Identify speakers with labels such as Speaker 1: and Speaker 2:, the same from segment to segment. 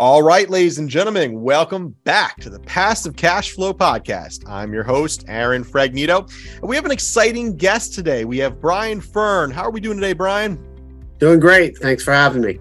Speaker 1: All right, ladies and gentlemen, welcome back to the Passive Cash Flow Podcast. I'm your host, Aaron Fragnito. And we have an exciting guest today. We have Brian Fern. How are we doing today, Brian?
Speaker 2: Doing great. Thanks for having me.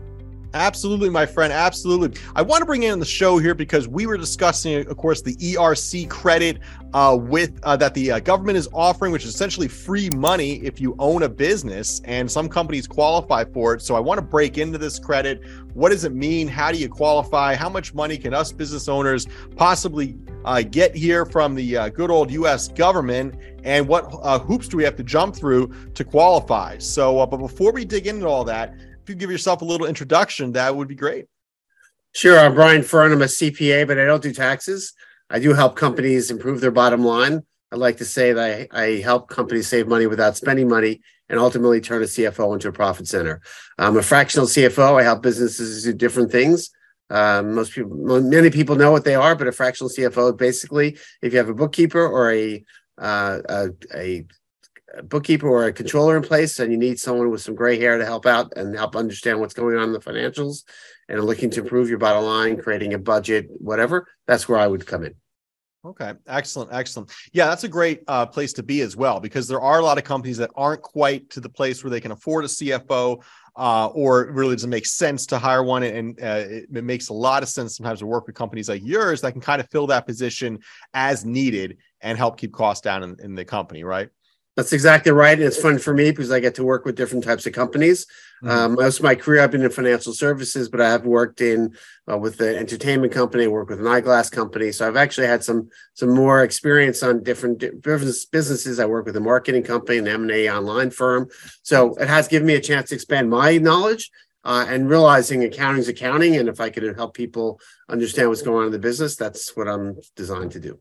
Speaker 1: Absolutely, my friend. Absolutely. I want to bring in the show here because we were discussing, of course, the ERC credit uh, with uh, that the uh, government is offering, which is essentially free money if you own a business, and some companies qualify for it. So I want to break into this credit. What does it mean? How do you qualify? How much money can us business owners possibly uh, get here from the uh, good old U.S. government? And what uh, hoops do we have to jump through to qualify? So, but before we dig into all that you give yourself a little introduction, that would be great.
Speaker 2: Sure. I'm Brian Fern. I'm a CPA, but I don't do taxes. I do help companies improve their bottom line. I like to say that I, I, help companies save money without spending money and ultimately turn a CFO into a profit center. I'm a fractional CFO. I help businesses do different things. Um, most people, many people know what they are, but a fractional CFO basically, if you have a bookkeeper or a uh, a a bookkeeper or a controller in place and you need someone with some gray hair to help out and help understand what's going on in the financials and looking to improve your bottom line, creating a budget, whatever, that's where I would come in.
Speaker 1: Okay, excellent, excellent. Yeah, that's a great uh, place to be as well because there are a lot of companies that aren't quite to the place where they can afford a CFO, uh, or really doesn't make sense to hire one. And uh, it, it, makes a lot of sense sometimes to work with companies like yours that can kind of fill that position as needed and help keep costs down in, in the company, right?
Speaker 2: That's exactly right. And it's fun for me because I get to work with different types of companies. Mm-hmm. Um, most of my career, I've been in financial services, but I have worked in uh, with the entertainment company, worked with an eyeglass company. So I've actually had some some more experience on different business businesses. I work with a marketing company, an M and A online firm. So it has given me a chance to expand my knowledge uh, and realizing accounting is accounting. And if I could help people understand what's going on in the business, that's what I'm designed to do.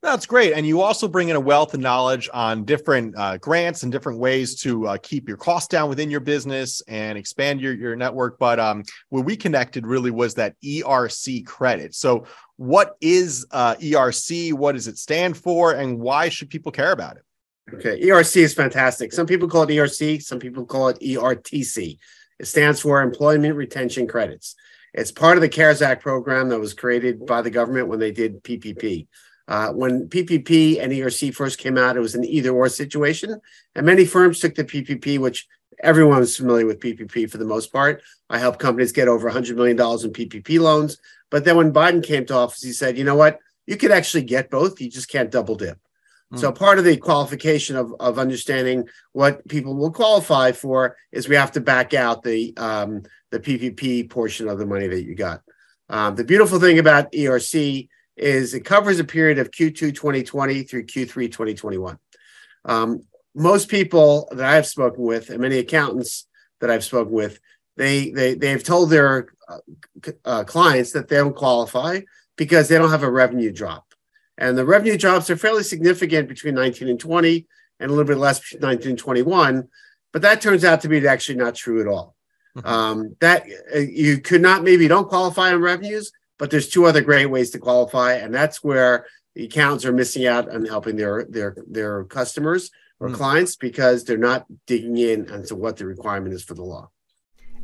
Speaker 1: That's great. And you also bring in a wealth of knowledge on different uh, grants and different ways to uh, keep your costs down within your business and expand your, your network. But um, where we connected really was that ERC credit. So, what is uh, ERC? What does it stand for? And why should people care about it?
Speaker 2: Okay. ERC is fantastic. Some people call it ERC, some people call it ERTC. It stands for Employment Retention Credits. It's part of the CARES Act program that was created by the government when they did PPP. Uh, when PPP and ERC first came out, it was an either or situation. And many firms took the PPP, which everyone was familiar with PPP for the most part. I helped companies get over $100 million in PPP loans. But then when Biden came to office, he said, you know what? You could actually get both. You just can't double dip. Mm. So part of the qualification of, of understanding what people will qualify for is we have to back out the um, the PPP portion of the money that you got. Um, the beautiful thing about ERC is it covers a period of Q2 2020 through Q3 2021. Um, most people that I've spoken with, and many accountants that I've spoken with, they they they've told their uh, uh, clients that they don't qualify because they don't have a revenue drop, and the revenue drops are fairly significant between 19 and 20, and a little bit less between 19 and 21. But that turns out to be actually not true at all. Mm-hmm. Um, that uh, you could not maybe don't qualify on revenues, but there's two other great ways to qualify, and that's where the accountants are missing out on helping their their their customers or mm. clients because they're not digging in into what the requirement is for the law.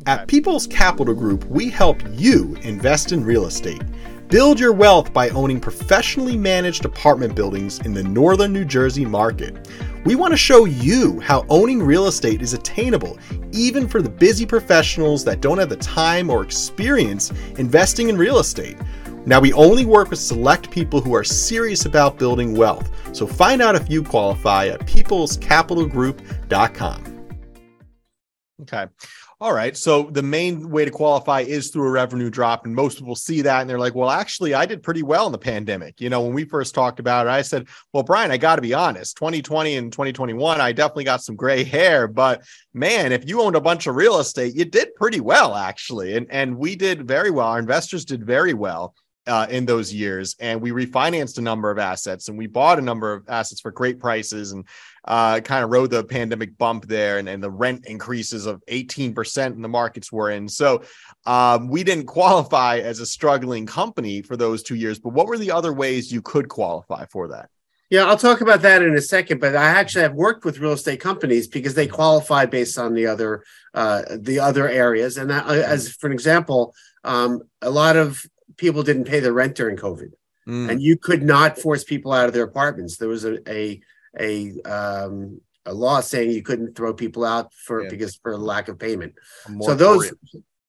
Speaker 1: At People's Capital Group, we help you invest in real estate. Build your wealth by owning professionally managed apartment buildings in the northern New Jersey market. We want to show you how owning real estate is attainable, even for the busy professionals that don't have the time or experience investing in real estate. Now, we only work with select people who are serious about building wealth, so find out if you qualify at peoplescapitalgroup.com. Okay. All right. So the main way to qualify is through a revenue drop. And most people see that and they're like, well, actually, I did pretty well in the pandemic. You know, when we first talked about it, I said, well, Brian, I got to be honest, 2020 and 2021, I definitely got some gray hair. But man, if you owned a bunch of real estate, you did pretty well, actually. And, and we did very well. Our investors did very well uh, in those years, and we refinanced a number of assets, and we bought a number of assets for great prices, and uh, kind of rode the pandemic bump there, and, and the rent increases of eighteen percent in the markets we're in. So um, we didn't qualify as a struggling company for those two years. But what were the other ways you could qualify for that?
Speaker 2: Yeah, I'll talk about that in a second. But I actually have worked with real estate companies because they qualify based on the other uh, the other areas. And that, uh, as for an example, um, a lot of people didn't pay their rent during COVID,
Speaker 1: Mm.
Speaker 2: and you could not force people out of their apartments. There was a a a, um, a law saying you couldn't throw people out for
Speaker 1: Yeah.
Speaker 2: because for lack of payment. So those
Speaker 1: moratorium.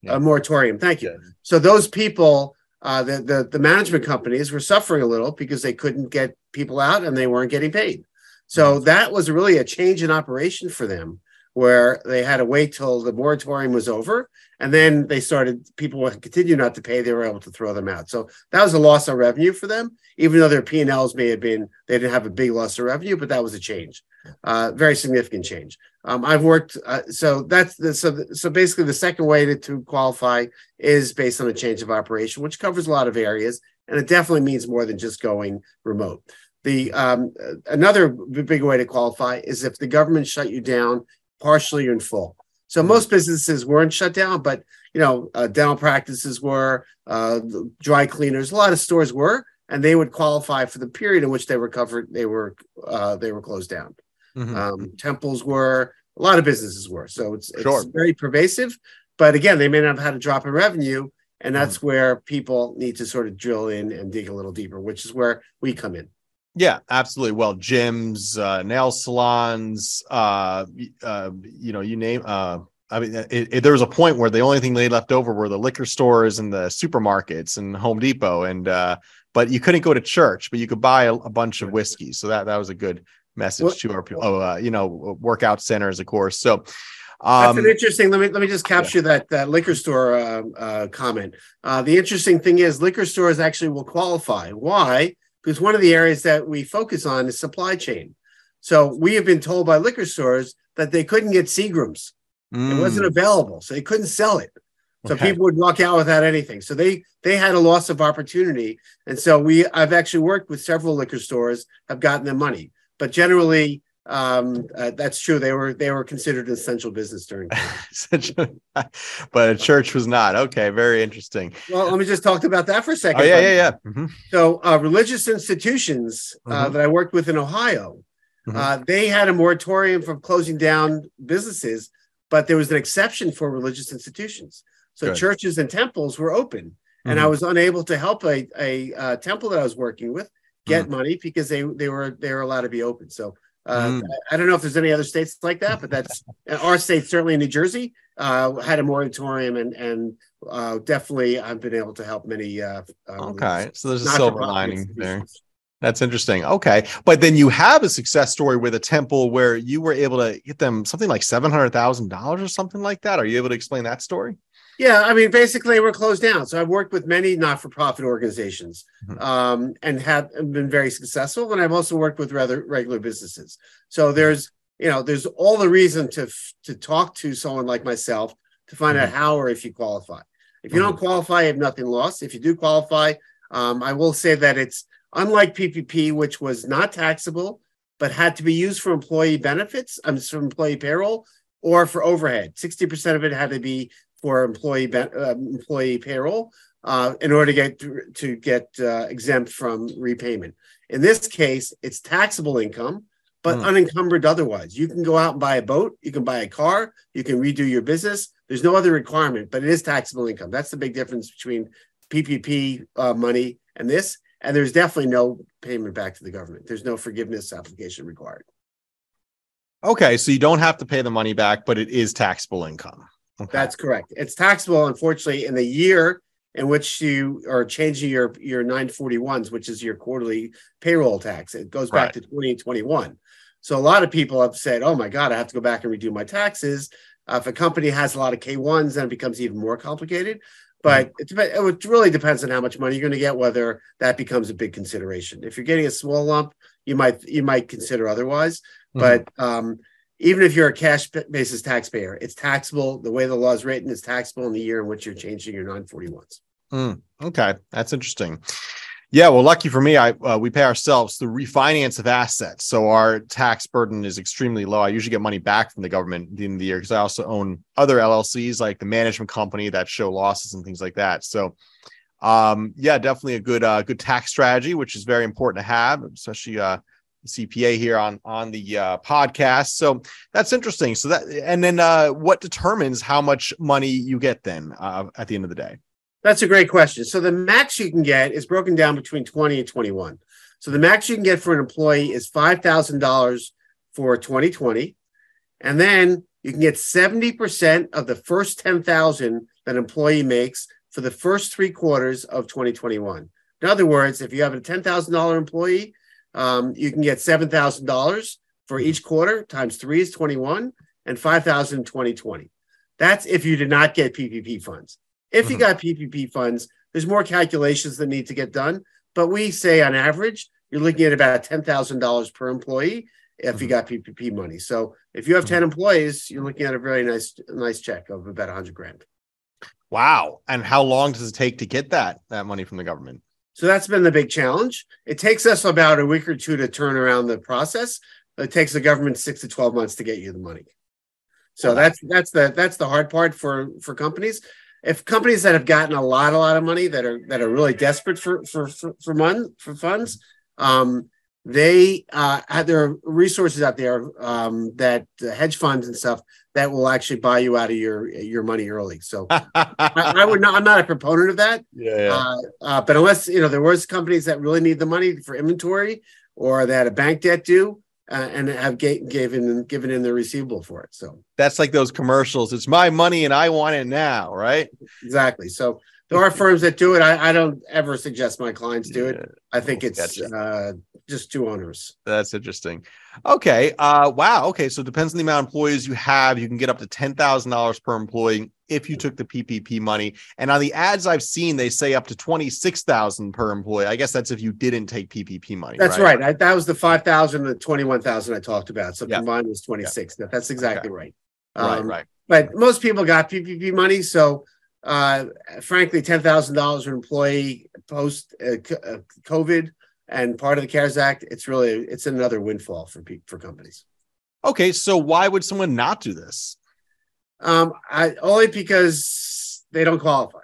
Speaker 1: Yeah.
Speaker 2: a moratorium. Thank you.
Speaker 1: Yeah.
Speaker 2: So those people, uh, the, the the management companies were suffering a little because they couldn't get people out and they weren't getting paid. So that was really a change in operation for them, where they had to wait till the moratorium was over, and then they started. People would continue not to pay; they were able to throw them out. So that was a loss of revenue for them, even though their P and Ls may have been they didn't have a big loss of revenue, but that was a change, uh, very significant change. Um, I've worked, uh, so that's the, so so basically the second way to, to qualify is based on a change of operation, which covers a lot of areas, and it definitely means more than just going remote. The um, another big way to qualify is if the government shut you down partially or in full. So most businesses weren't shut down, but you know, uh, dental practices were, uh, dry cleaners, a lot of stores were, and they would qualify for the period in which they were covered. They were uh, they were closed down.
Speaker 1: Mhm.
Speaker 2: Um, temples were, a lot of businesses were. So it's, it's
Speaker 1: Sure.
Speaker 2: very pervasive. But again, they may not have had a drop in revenue. And that's where people need to sort of drill in and dig a little deeper, which is where we come in.
Speaker 1: Yeah, absolutely. Well, gyms, uh, nail salons, uh, uh, you know, you name. Uh, I mean, it, it, there was a point where the only thing they left over were the liquor stores and the supermarkets and Home Depot, and uh, but you couldn't go to church, but you could buy a, a bunch of whiskey. So that that was a good message
Speaker 2: Well-
Speaker 1: to our people. Oh, uh, you know, workout centers, of course. So,
Speaker 2: That's
Speaker 1: um,
Speaker 2: an interesting. Let me let me just capture that that liquor store uh, uh, comment. Uh, the interesting thing is liquor stores actually will qualify. Why? Because one of the areas that we focus on is supply chain. So we have been told by liquor stores that they couldn't get Seagrams. It
Speaker 1: mm,
Speaker 2: wasn't available, so they couldn't sell it. So
Speaker 1: Okay.
Speaker 2: people would walk out without anything. So they they had a loss of opportunity, and so we I've actually worked with several liquor stores, have gotten them money, but generally um, uh, that's true. They were they were considered an essential business during.
Speaker 1: But a church was not. Okay, very interesting.
Speaker 2: well, let me just talk about that for a second.
Speaker 1: Oh yeah, yeah, yeah. Mhm.
Speaker 2: So uh, religious institutions uh,
Speaker 1: Mhm.
Speaker 2: that I worked with in Ohio,
Speaker 1: Mhm.
Speaker 2: uh, they had a moratorium from closing down businesses, but there was an exception for religious institutions. So
Speaker 1: Good.
Speaker 2: churches and temples were open, and I
Speaker 1: Mhm.
Speaker 2: was unable to help a, a uh, temple that I was working with get
Speaker 1: Mm-hmm.
Speaker 2: money because they they were they were allowed to be open. So. Uh,
Speaker 1: Mm.
Speaker 2: I don't know if there's any other states like that, but that's our state certainly New Jersey uh, had a moratorium, and and uh, definitely I've been able to help many. Uh, uh,
Speaker 1: Okay, so there's a silver lining there. That's interesting. Okay. But then you have a success story with a temple where you were able to get them something like $700,000 or something like that. Are you able to explain that story?
Speaker 2: Yeah, I mean, basically, we're closed down. So I've worked with many not-for-profit organizations
Speaker 1: Mhm.
Speaker 2: um, and have been very successful. And I've also worked with rather regular businesses. So there's, you know, there's all the reason to to talk to someone like myself to find out how or if you qualify. If you don't qualify, you have nothing lost. If you do qualify, um, I will say that it's unlike PPP, which was not taxable but had to be used for employee benefits, um, for employee payroll, or for overhead. Sixty percent of it had to be for employee ben- uh, employee payroll uh, in order to get to get uh, exempt from repayment. In this case, it's taxable income, but
Speaker 1: Hmm.
Speaker 2: unencumbered otherwise. You can go out and buy a boat, you can buy a car, you can redo your business. There's no other requirement, but it is taxable income. That's the big difference between PPP uh, money and this. And there's definitely no payment back to the government. There's no forgiveness application required.
Speaker 1: Okay. So you don't have to pay the money back, but it is taxable income. Okay.
Speaker 2: That's correct. It's taxable, unfortunately, in the year in which you are changing your your 941s, which is your quarterly payroll tax. It goes back
Speaker 1: Right.
Speaker 2: to 2021. So a lot of people have said, "Oh my God, I have to go back and redo my taxes." Uh, if a company has a lot of K1s, then it becomes even more complicated. But it, it really depends on how much money you're going to get, whether that becomes a big consideration. If you're getting a small lump, you might you might consider otherwise.
Speaker 1: Mhm.
Speaker 2: But um, even if you're a cash basis taxpayer, it's taxable. The way the law is written is taxable in the year in which you're changing your 941s.
Speaker 1: Mm, okay, that's interesting. Yeah, well, lucky for me, I uh, we pay ourselves through refinance of assets, so our tax burden is extremely low. I usually get money back from the government at the end of the year because I also own other LLCs like the management company that show losses and things like that. So, um, yeah, definitely a good uh, good tax strategy, which is very important to have, especially uh, CPA here on on the uh, podcast. So that's interesting. So that and then uh, what determines how much money you get then uh, at the end of the day?
Speaker 2: That's a great question. So the max you can get is broken down between 20 and 21. So the max you can get for an employee is $5,000 for 2020. And then you can get 70% of the first 10,000 that an employee makes for the first three quarters of 2021. In other words, if you have a $10,000 employee, um, you can get $7,000 for each quarter times three is 21 and 5,000 in 2020. That's if you did not get PPP funds. If you mm-hmm. got PPP funds, there's more calculations that need to get done. But we say on average, you're looking at about $10,000 per employee if you mm-hmm. got PPP money. So if you have 10 mm-hmm. employees, you're looking at a very nice, nice check of about 100 grand.
Speaker 1: Wow. And how long does it take to get that, that money from the government?
Speaker 2: So that's been the big challenge. It takes us about a week or two to turn around the process. It takes the government six to 12 months to get you the money. So that's that's the that's the hard part for for companies. If companies that have gotten a lot a lot of money that are that are really desperate for for for, for, mon, for funds, um, they uh, have their resources out there um, that uh, hedge funds and stuff that will actually buy you out of your your money early. So I, I, would not. I'm not a proponent of that.
Speaker 1: Yeah. yeah. Uh,
Speaker 2: uh, but unless you know there was companies that really need the money for inventory or they had a bank debt due. Uh, and have ga- given given in the receivable for it. So
Speaker 1: that's like those commercials. It's my money and I want it now, right?
Speaker 2: Exactly. So there are firms that do it. I, I don't ever suggest my clients do it. I think it's gotcha. uh, just too onerous.
Speaker 1: That's interesting. Okay. Uh, wow. Okay. So it depends on the amount of employees you have. You can get up to ten thousand dollars per employee if you took the PPP money. And on the ads I've seen, they say up to twenty six thousand per employee. I guess that's if you didn't take PPP money.
Speaker 2: That's right. right. I, that was the five thousand and twenty one thousand I talked about. So yeah. combined was twenty six. Yeah. That's exactly okay. right.
Speaker 1: Um, right. Right.
Speaker 2: But most people got PPP money, so uh, frankly, ten thousand dollars an employee post uh, uh, COVID and part of the CARES Act, it's really it's another windfall for for companies.
Speaker 1: Okay, so why would someone not do this?
Speaker 2: Um, I, only because they don't qualify.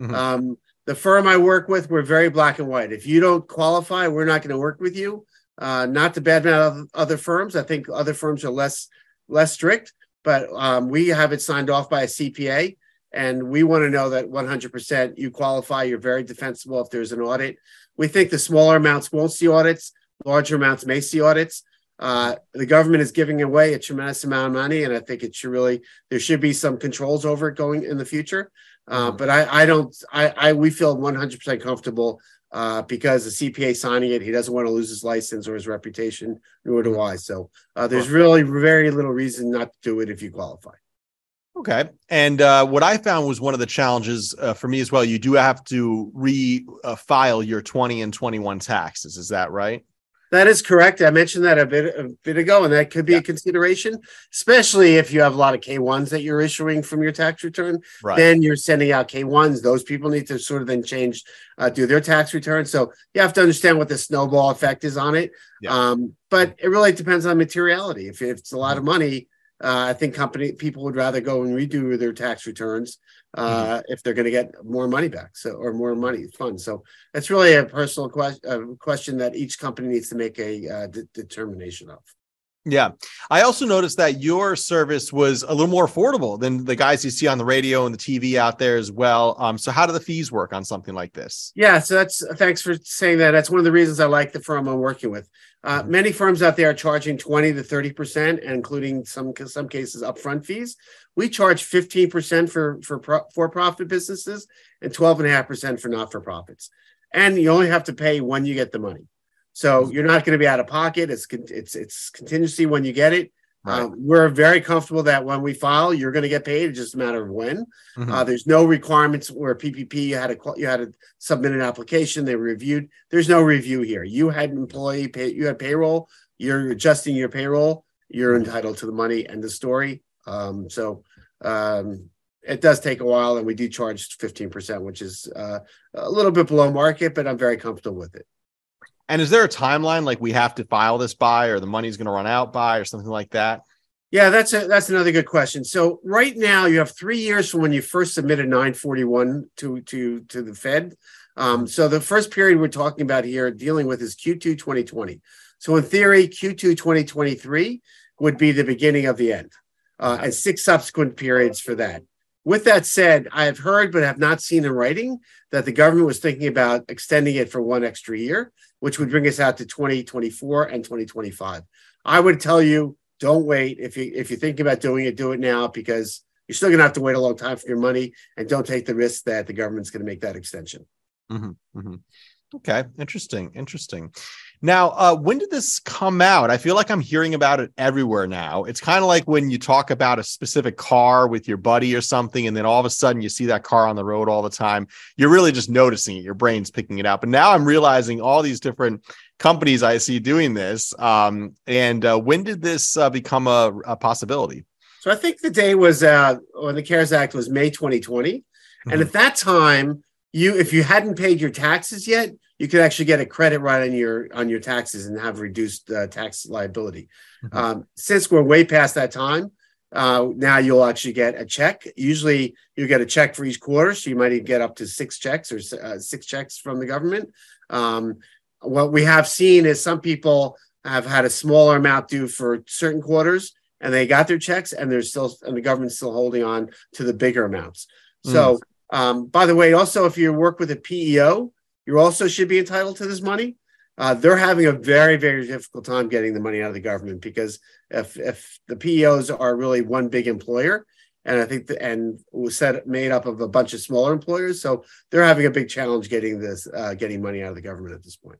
Speaker 2: Mm-hmm. Um, the firm I work with, we're very black and white. If you don't qualify, we're not going to work with you. Uh, not to badmouth other firms. I think other firms are less less strict, but um, we have it signed off by a CPA, and we want to know that 100% you qualify. You're very defensible if there's an audit. We think the smaller amounts won't see audits, larger amounts may see audits. Uh, the government is giving away a tremendous amount of money, and I think it should really there should be some controls over it going in the future. Uh, mm-hmm. but I, I don't, I, I, we feel 100% comfortable uh, because the CPA signing it, he doesn't want to lose his license or his reputation, nor do mm-hmm. I. So uh, there's really very little reason not to do it if you qualify.
Speaker 1: Okay. And uh, what I found was one of the challenges uh, for me as well. You do have to re-file your 20 and 21 taxes. Is that right?
Speaker 2: That is correct. I mentioned that a bit a bit ago, and that could be yeah. a consideration, especially if you have a lot of K1s that you're issuing from your tax return. Right. Then you're sending out K1s. Those people need to sort of then change, uh, do their tax return. So you have to understand what the snowball effect is on it. Yeah. Um, but it really depends on materiality. If, if it's a lot of money, uh, I think company people would rather go and redo their tax returns uh, mm-hmm. if they're going to get more money back, so or more money funds. So it's really a personal question, question that each company needs to make a uh, de- determination of.
Speaker 1: Yeah. I also noticed that your service was a little more affordable than the guys you see on the radio and the TV out there as well. Um, so how do the fees work on something like this?
Speaker 2: Yeah, so that's thanks for saying that. That's one of the reasons I like the firm I'm working with. Uh, mm-hmm. many firms out there are charging 20 to 30 percent, including some some cases upfront fees. We charge 15 percent for for for profit businesses and 12 and a half percent for not for profits, and you only have to pay when you get the money. So you're not going to be out of pocket. It's it's it's contingency when you get it. Right. Um, we're very comfortable that when we file, you're going to get paid. It's just a matter of when. Mm-hmm. Uh, there's no requirements where PPP you had to you had to submit an application. They reviewed. There's no review here. You had employee pay. You had payroll. You're adjusting your payroll. You're mm-hmm. entitled to the money and the story. Um, so um, it does take a while, and we do charge 15%, which is uh, a little bit below market, but I'm very comfortable with it.
Speaker 1: And is there a timeline like we have to file this by or the money's going to run out by or something like that?
Speaker 2: Yeah, that's a, that's another good question. So right now you have three years from when you first submitted 941 to to to the Fed. Um, so the first period we're talking about here dealing with is Q2 2020. So in theory, Q2 2023 would be the beginning of the end, uh, and six subsequent periods for that. With that said, I have heard but have not seen in writing that the government was thinking about extending it for one extra year, which would bring us out to 2024 and 2025. I would tell you, don't wait. If you if you're thinking about doing it, do it now because you're still going to have to wait a long time for your money, and don't take the risk that the government's going to make that extension.
Speaker 1: Mm-hmm, mm-hmm. Okay, interesting, interesting. Now, uh, when did this come out? I feel like I'm hearing about it everywhere now. It's kind of like when you talk about a specific car with your buddy or something, and then all of a sudden you see that car on the road all the time. You're really just noticing it. Your brain's picking it up. But now I'm realizing all these different companies I see doing this. Um, and uh, when did this uh, become a, a, possibility?
Speaker 2: So I think the day was uh, when the CARES Act was May 2020, mm-hmm. and at that time, you if you hadn't paid your taxes yet, you could actually get a credit right on your on your taxes and have reduced uh, tax liability. Mm-hmm. Um, since we're way past that time, uh, now you'll actually get a check. Usually, you get a check for each quarter, so you might even get up to six checks or uh, six checks from the government. Um, what we have seen is some people have had a smaller amount due for certain quarters, and they got their checks, and they're still and the government's still holding on to the bigger amounts. So um, by the way, also, if you work with a PEO, you also should be entitled to this money. Uh, they're having a very, very difficult time getting the money out of the government because if if the PEOs are really one big employer, and I think the, and was set made up of a bunch of smaller employers, so they're having a big challenge getting this uh, getting money out of the government at this point.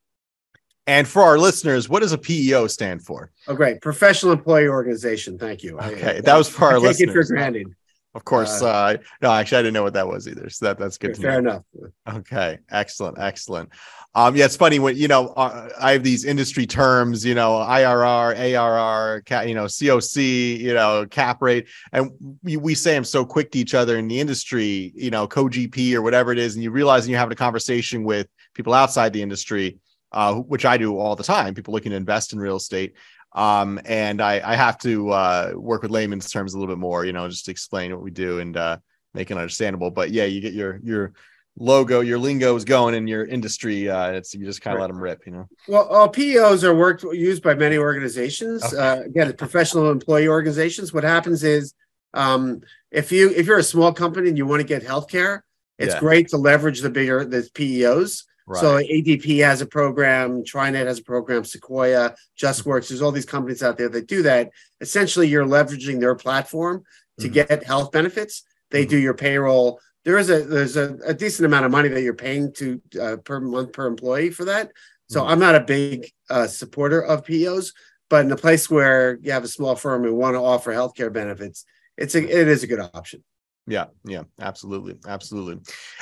Speaker 1: And for our listeners, what does a PEO stand for?
Speaker 2: Oh, great, professional employee organization. Thank you.
Speaker 1: Okay, I, that was for our I listeners. Take
Speaker 2: it for granted.
Speaker 1: Of course. Uh, uh, no, actually, I didn't know what that was either. So that, that's good to
Speaker 2: fair enough.
Speaker 1: Okay. Excellent. Excellent. Um, yeah, it's funny when, you know, uh, I have these industry terms, you know, IRR, ARR, you know, COC, you know, cap rate. And we, we say them so quick to each other in the industry, you know, co-GP or whatever it is. And you realize and you're having a conversation with people outside the industry, uh, which I do all the time, people looking to invest in real estate um, and I, I have to uh, work with layman's terms a little bit more, you know, just to explain what we do and uh, make it understandable. But yeah, you get your your logo, your lingo is going in your industry. Uh, it's you just kind of right. let them rip, you know.
Speaker 2: Well, uh, PEOs are worked used by many organizations. Okay. Uh, again, professional employee organizations. What happens is, um, if you if you're a small company and you want to get healthcare, it's yeah. great to leverage the bigger the PEOs. Right. So ADP has a program, TriNet has a program, Sequoia, JustWorks. There's all these companies out there that do that. Essentially, you're leveraging their platform to mm-hmm. get health benefits. They mm-hmm. do your payroll. There is a there's a, a, decent amount of money that you're paying to uh, per month per employee for that. So mm-hmm. I'm not a big uh, supporter of PEOs, but in a place where you have a small firm and want to offer healthcare benefits, it's a it is a good option.
Speaker 1: Yeah, yeah, absolutely, absolutely.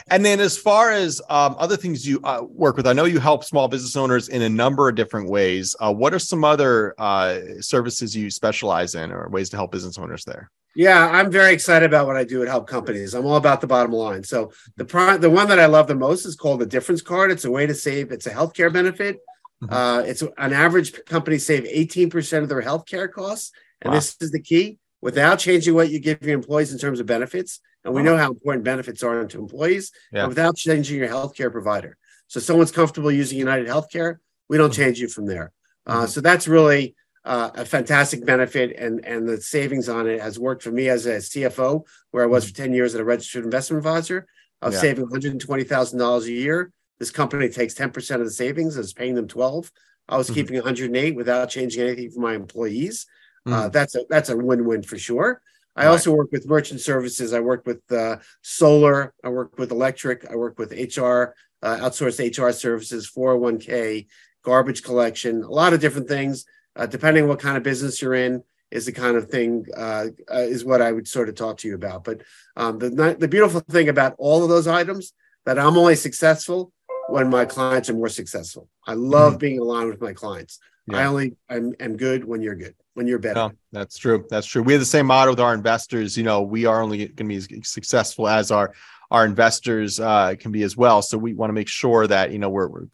Speaker 1: And then as far as um, other things you uh, work with, I know you help small business owners in a number of different ways. Uh, what are some other uh, services you specialize in, or ways to help business owners there?
Speaker 2: Yeah, I'm very excited about what I do at Help Companies. I'm all about the bottom line. So the pri- the one that I love the most is called the Difference Card. It's a way to save. It's a healthcare benefit. Mm-hmm. Uh, it's an average company save 18% of their healthcare costs, and wow. this is the key without changing what you give your employees in terms of benefits. And we know how important benefits are to employees, yeah. without changing your healthcare provider. So someone's comfortable using United Healthcare, we don't mm-hmm. change you from there. Uh, mm-hmm. so that's really uh, a fantastic benefit, and and the savings on it has worked for me as a CFO, where I was mm-hmm. for ten years at a registered investment advisor. I was yeah. saving one hundred twenty thousand dollars a year. This company takes ten percent of the savings, and is paying them twelve. I was mm-hmm. keeping one hundred and eight without changing anything for my employees. Uh, mm. Uh, that's a that's a win win for sure. I right. also work with merchant services. I work with uh, solar. I work with electric. I work with HR, uh, outsourced HR services, 401k, garbage collection, a lot of different things. Uh, depending on what kind of business you're in, is the kind of thing uh, is what I would sort of talk to you about. But um, the the beautiful thing about all of those items that I'm only successful when my clients are more successful. I love mm-hmm. being aligned with my clients. Yeah. I only I'm, am good when you're good when you're better. No,
Speaker 1: that's true. That's true. We have the same motto with our investors. You know, we are only going to be as successful as our our investors uh, can be as well. So we want to make sure that you know we're, we're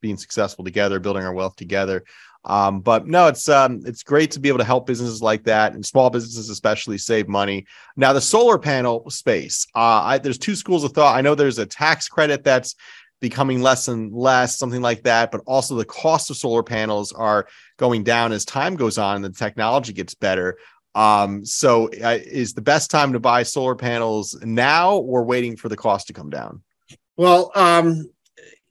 Speaker 1: being successful together, building our wealth together. Um, but no, it's um, it's great to be able to help businesses like that and small businesses especially save money. Now the solar panel space, uh, I, there's two schools of thought. I know there's a tax credit that's becoming less and less, something like that. But also the cost of solar panels are going down as time goes on and the technology gets better. Um, so uh, is the best time to buy solar panels now or waiting for the cost to come down?
Speaker 2: Well, um,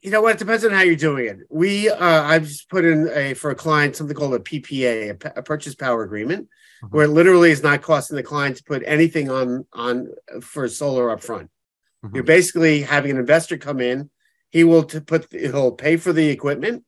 Speaker 2: you know what? It depends on how you're doing it. We, uh, I've just put in a for a client something called a PPA, a, a purchase power agreement, mm-hmm. where it literally is not costing the client to put anything on on for solar upfront. Mm-hmm. You're basically having an investor come in. He will to put he'll pay for the equipment.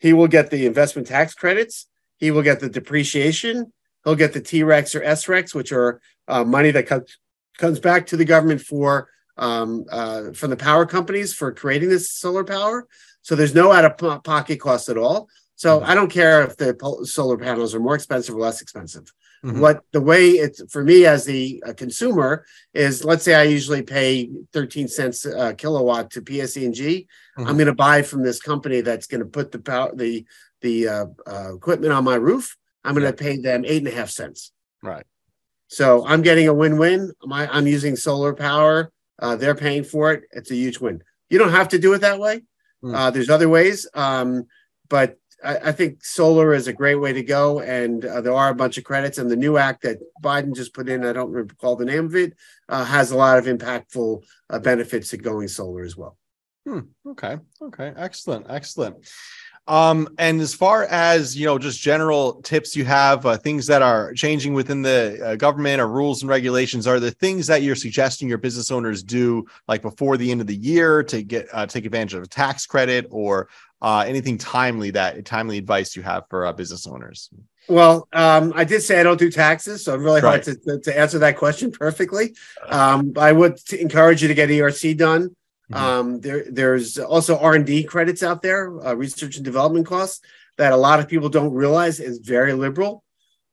Speaker 2: He will get the investment tax credits. He will get the depreciation. He'll get the TRECs or SRECs, which are uh, money that comes comes back to the government for um, uh, from the power companies for creating this solar power. So there's no out of pocket cost at all. So mm-hmm. I don't care if the solar panels are more expensive or less expensive. Mm-hmm. What the way it's for me as the uh, consumer is, let's say I usually pay 13 cents a kilowatt to PSE&G. Mm-hmm. I'm going to buy from this company that's going to put the power, the the uh, uh, equipment on my roof. I'm going to pay them eight and a half cents.
Speaker 1: Right.
Speaker 2: So I'm getting a win-win. My, I'm using solar power uh, they're paying for it. It's a huge win. You don't have to do it that way. Mm. Uh, there's other ways, um, but I, I, think solar is a great way to go. And uh, there are a bunch of credits. And the new act that Biden just put in, I don't recall the name of it, uh, has a lot of impactful uh, benefits to going solar as well.
Speaker 1: Hmm. Okay. Okay. Excellent. Excellent. Um, and as far as you know, just general tips you have, uh, things that are changing within the uh, government or rules and regulations, are the things that you're suggesting your business owners do, like before the end of the year, to get uh, take advantage of a tax credit or uh, anything timely that timely advice you have for uh, business owners?
Speaker 2: Well, um, I did say I don't do taxes, so I'm really right. hard to, to, answer that question perfectly. Um, I would encourage you to get ERC done. Mm-hmm. Um, there, there's also R and D credits out there, uh, research and development costs that a lot of people don't realize is very liberal.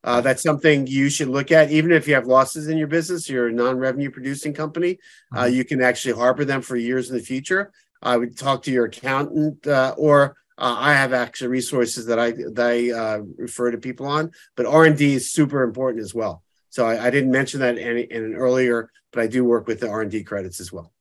Speaker 2: Uh, that's something you should look at, even if you have losses in your business. You're a non-revenue producing company. Uh, mm-hmm. you can actually harbor them for years in the future. I would talk to your accountant, uh, or uh, I have actually resources that I that I uh, refer to people on. But R and D is super important as well. So I, I didn't mention that in, in an earlier, but I do work with the R and D credits as well.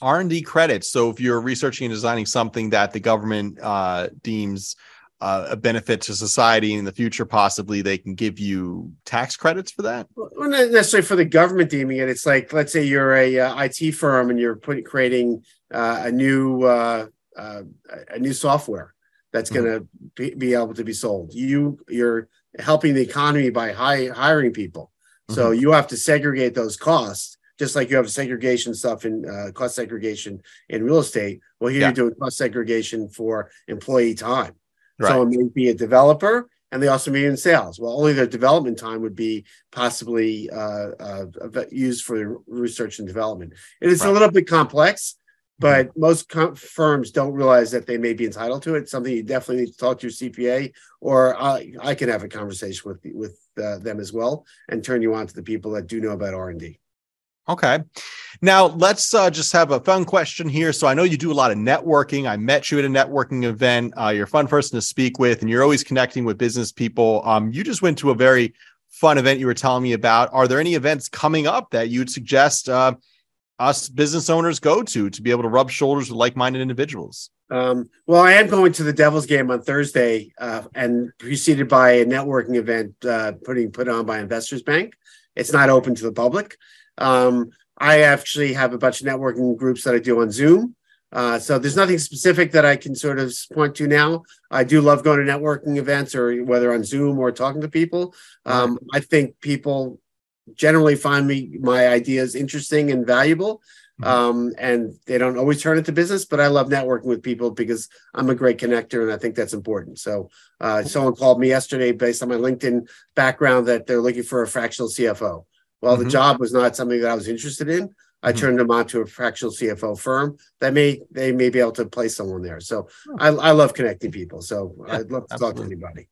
Speaker 1: R&D credits. So if you're researching and designing something that the government uh, deems uh, a benefit to society in the future, possibly they can give you tax credits for that.
Speaker 2: Well, not necessarily for the government deeming it. It's like let's say you're a uh, IT firm and you're putting creating uh, a new uh, uh, a new software that's going to be, be, able to be sold. You you're helping the economy by high, hiring people. So mm-hmm. you have to segregate those costs just like you have segregation stuff in uh, cost segregation in real estate. Well, here yeah. you're doing cost segregation for employee time. Right. So it may be a developer, and they also may be in sales. Well, only their development time would be possibly uh, uh, used for research and development. It is right. a little bit complex, but most com- firms don't realize that they may be entitled to it. Something you definitely need to talk to your CPA, or I, I can have a conversation with with uh, them as well, and turn you on to the people that do know about R and D.
Speaker 1: Okay. Now let's uh, just have a fun question here. So I know you do a lot of networking. I met you at a networking event. Uh, you're a fun person to speak with, and you're always connecting with business people. Um, you just went to a very fun event you were telling me about. Are there any events coming up that you'd suggest uh, us business owners go to to be able to rub shoulders with like-minded individuals?
Speaker 2: Um, well, I am going to the Devils game on Thursday, uh, and preceded by a networking event uh, putting put on by Investors Bank. It's not open to the public. Um, I actually have a bunch of networking groups that I do on Zoom. Uh, so there's nothing specific that I can sort of point to now. I do love going to networking events or whether on Zoom or talking to people. Um, I think people generally find me my ideas interesting and valuable. Mm-hmm. Um, and they don't always turn into business, but I love networking with people because I'm a great connector and I think that's important. So, uh, someone called me yesterday based on my LinkedIn background that they're looking for a fractional CFO. Well, mm-hmm. the job was not something that I was interested in. I mm-hmm. turned them on to a fractional CFO firm that may they may be able to place someone there. So oh. I, I love connecting people. So yeah, I'd love to absolutely. talk to anybody.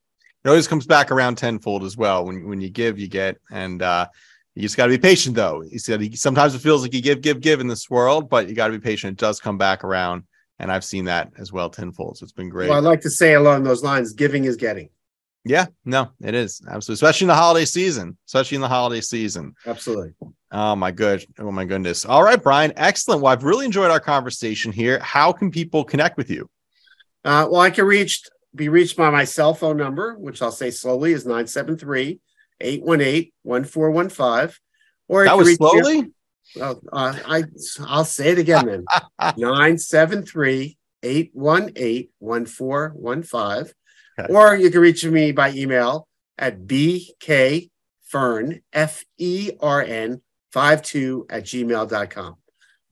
Speaker 1: It always comes back around tenfold as well. When when you give, you get, and uh, you just got to be patient. Though he said he, sometimes it feels like you give, give, give in this world, but you got to be patient. It does come back around, and I've seen that as well tenfold. So it's been great.
Speaker 2: Well, I'd like to say along those lines, giving is getting.
Speaker 1: Yeah, no, it is absolutely, especially in the holiday season. Especially in the holiday season.
Speaker 2: Absolutely.
Speaker 1: Oh my good. Oh my goodness. All right, Brian. Excellent. Well, I've really enjoyed our conversation here. How can people connect with you?
Speaker 2: Uh, well, I can reach be reached by my cell phone number, which I'll say slowly is 973 818-1415. Or
Speaker 1: that was slowly?
Speaker 2: Well, uh, I I'll say it again then. 973-818-1415. Or you can reach me by email at bkfern, F-E-R-N, 52 at gmail.com.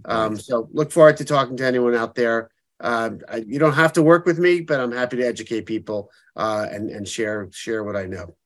Speaker 2: Um, so look forward to talking to anyone out there. Um, I, you don't have to work with me, but I'm happy to educate people uh, and and share share what I know.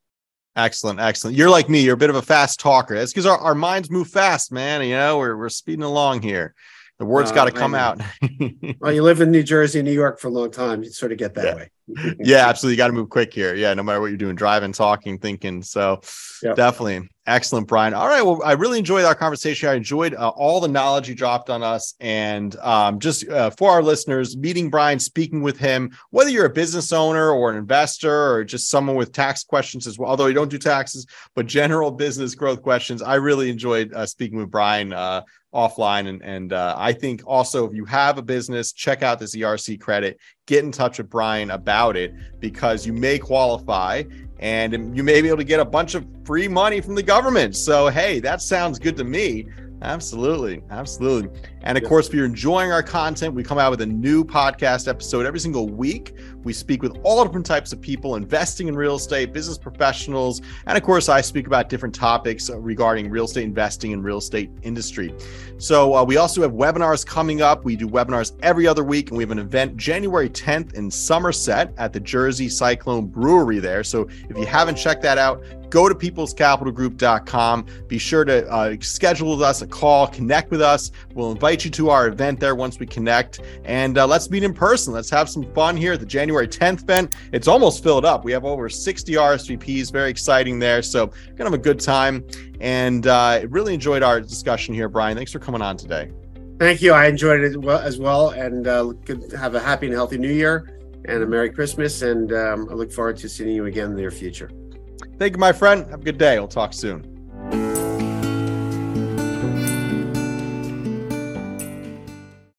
Speaker 1: Excellent, excellent. You're like me. You're a bit of a fast talker. That's because our, our minds move fast, man. You know, we're we're speeding along here. The word's uh, got to come out.
Speaker 2: well, you live in New Jersey, New York for a long time. You sort of get that
Speaker 1: yeah.
Speaker 2: way.
Speaker 1: yeah, absolutely. You got to move quick here. Yeah, no matter what you're doing, driving, talking, thinking. So yep. definitely excellent, Brian. All right. Well, I really enjoyed our conversation. I enjoyed uh, all the knowledge you dropped on us. And um, just uh, for our listeners, meeting Brian, speaking with him, whether you're a business owner or an investor or just someone with tax questions as well, although you don't do taxes, but general business growth questions, I really enjoyed uh, speaking with Brian uh, offline. And, and uh, I think also if you have a business, check out this ERC credit, get in touch with Brian about it because you may qualify and you may be able to get a bunch of free money from the government. So, hey, that sounds good to me. Absolutely. Absolutely. And of course, if you're enjoying our content, we come out with a new podcast episode every single week. We speak with all different types of people investing in real estate, business professionals. And of course, I speak about different topics regarding real estate investing and real estate industry. So uh, we also have webinars coming up. We do webinars every other week, and we have an event January 10th in Somerset at the Jersey Cyclone Brewery there. So if you haven't checked that out, go to peoplescapitalgroup.com. Be sure to uh, schedule with us a call, connect with us. We'll invite you to our event there once we connect, and uh, let's meet in person. Let's have some fun here at the January 10th event. It's almost filled up. We have over 60 RSVPs. Very exciting there. So, gonna have a good time. And uh, really enjoyed our discussion here, Brian. Thanks for coming on today.
Speaker 2: Thank you. I enjoyed it as well, and uh, have a happy and healthy New Year and a Merry Christmas. And um, I look forward to seeing you again in the near future.
Speaker 1: Thank you, my friend. Have a good day. We'll talk soon.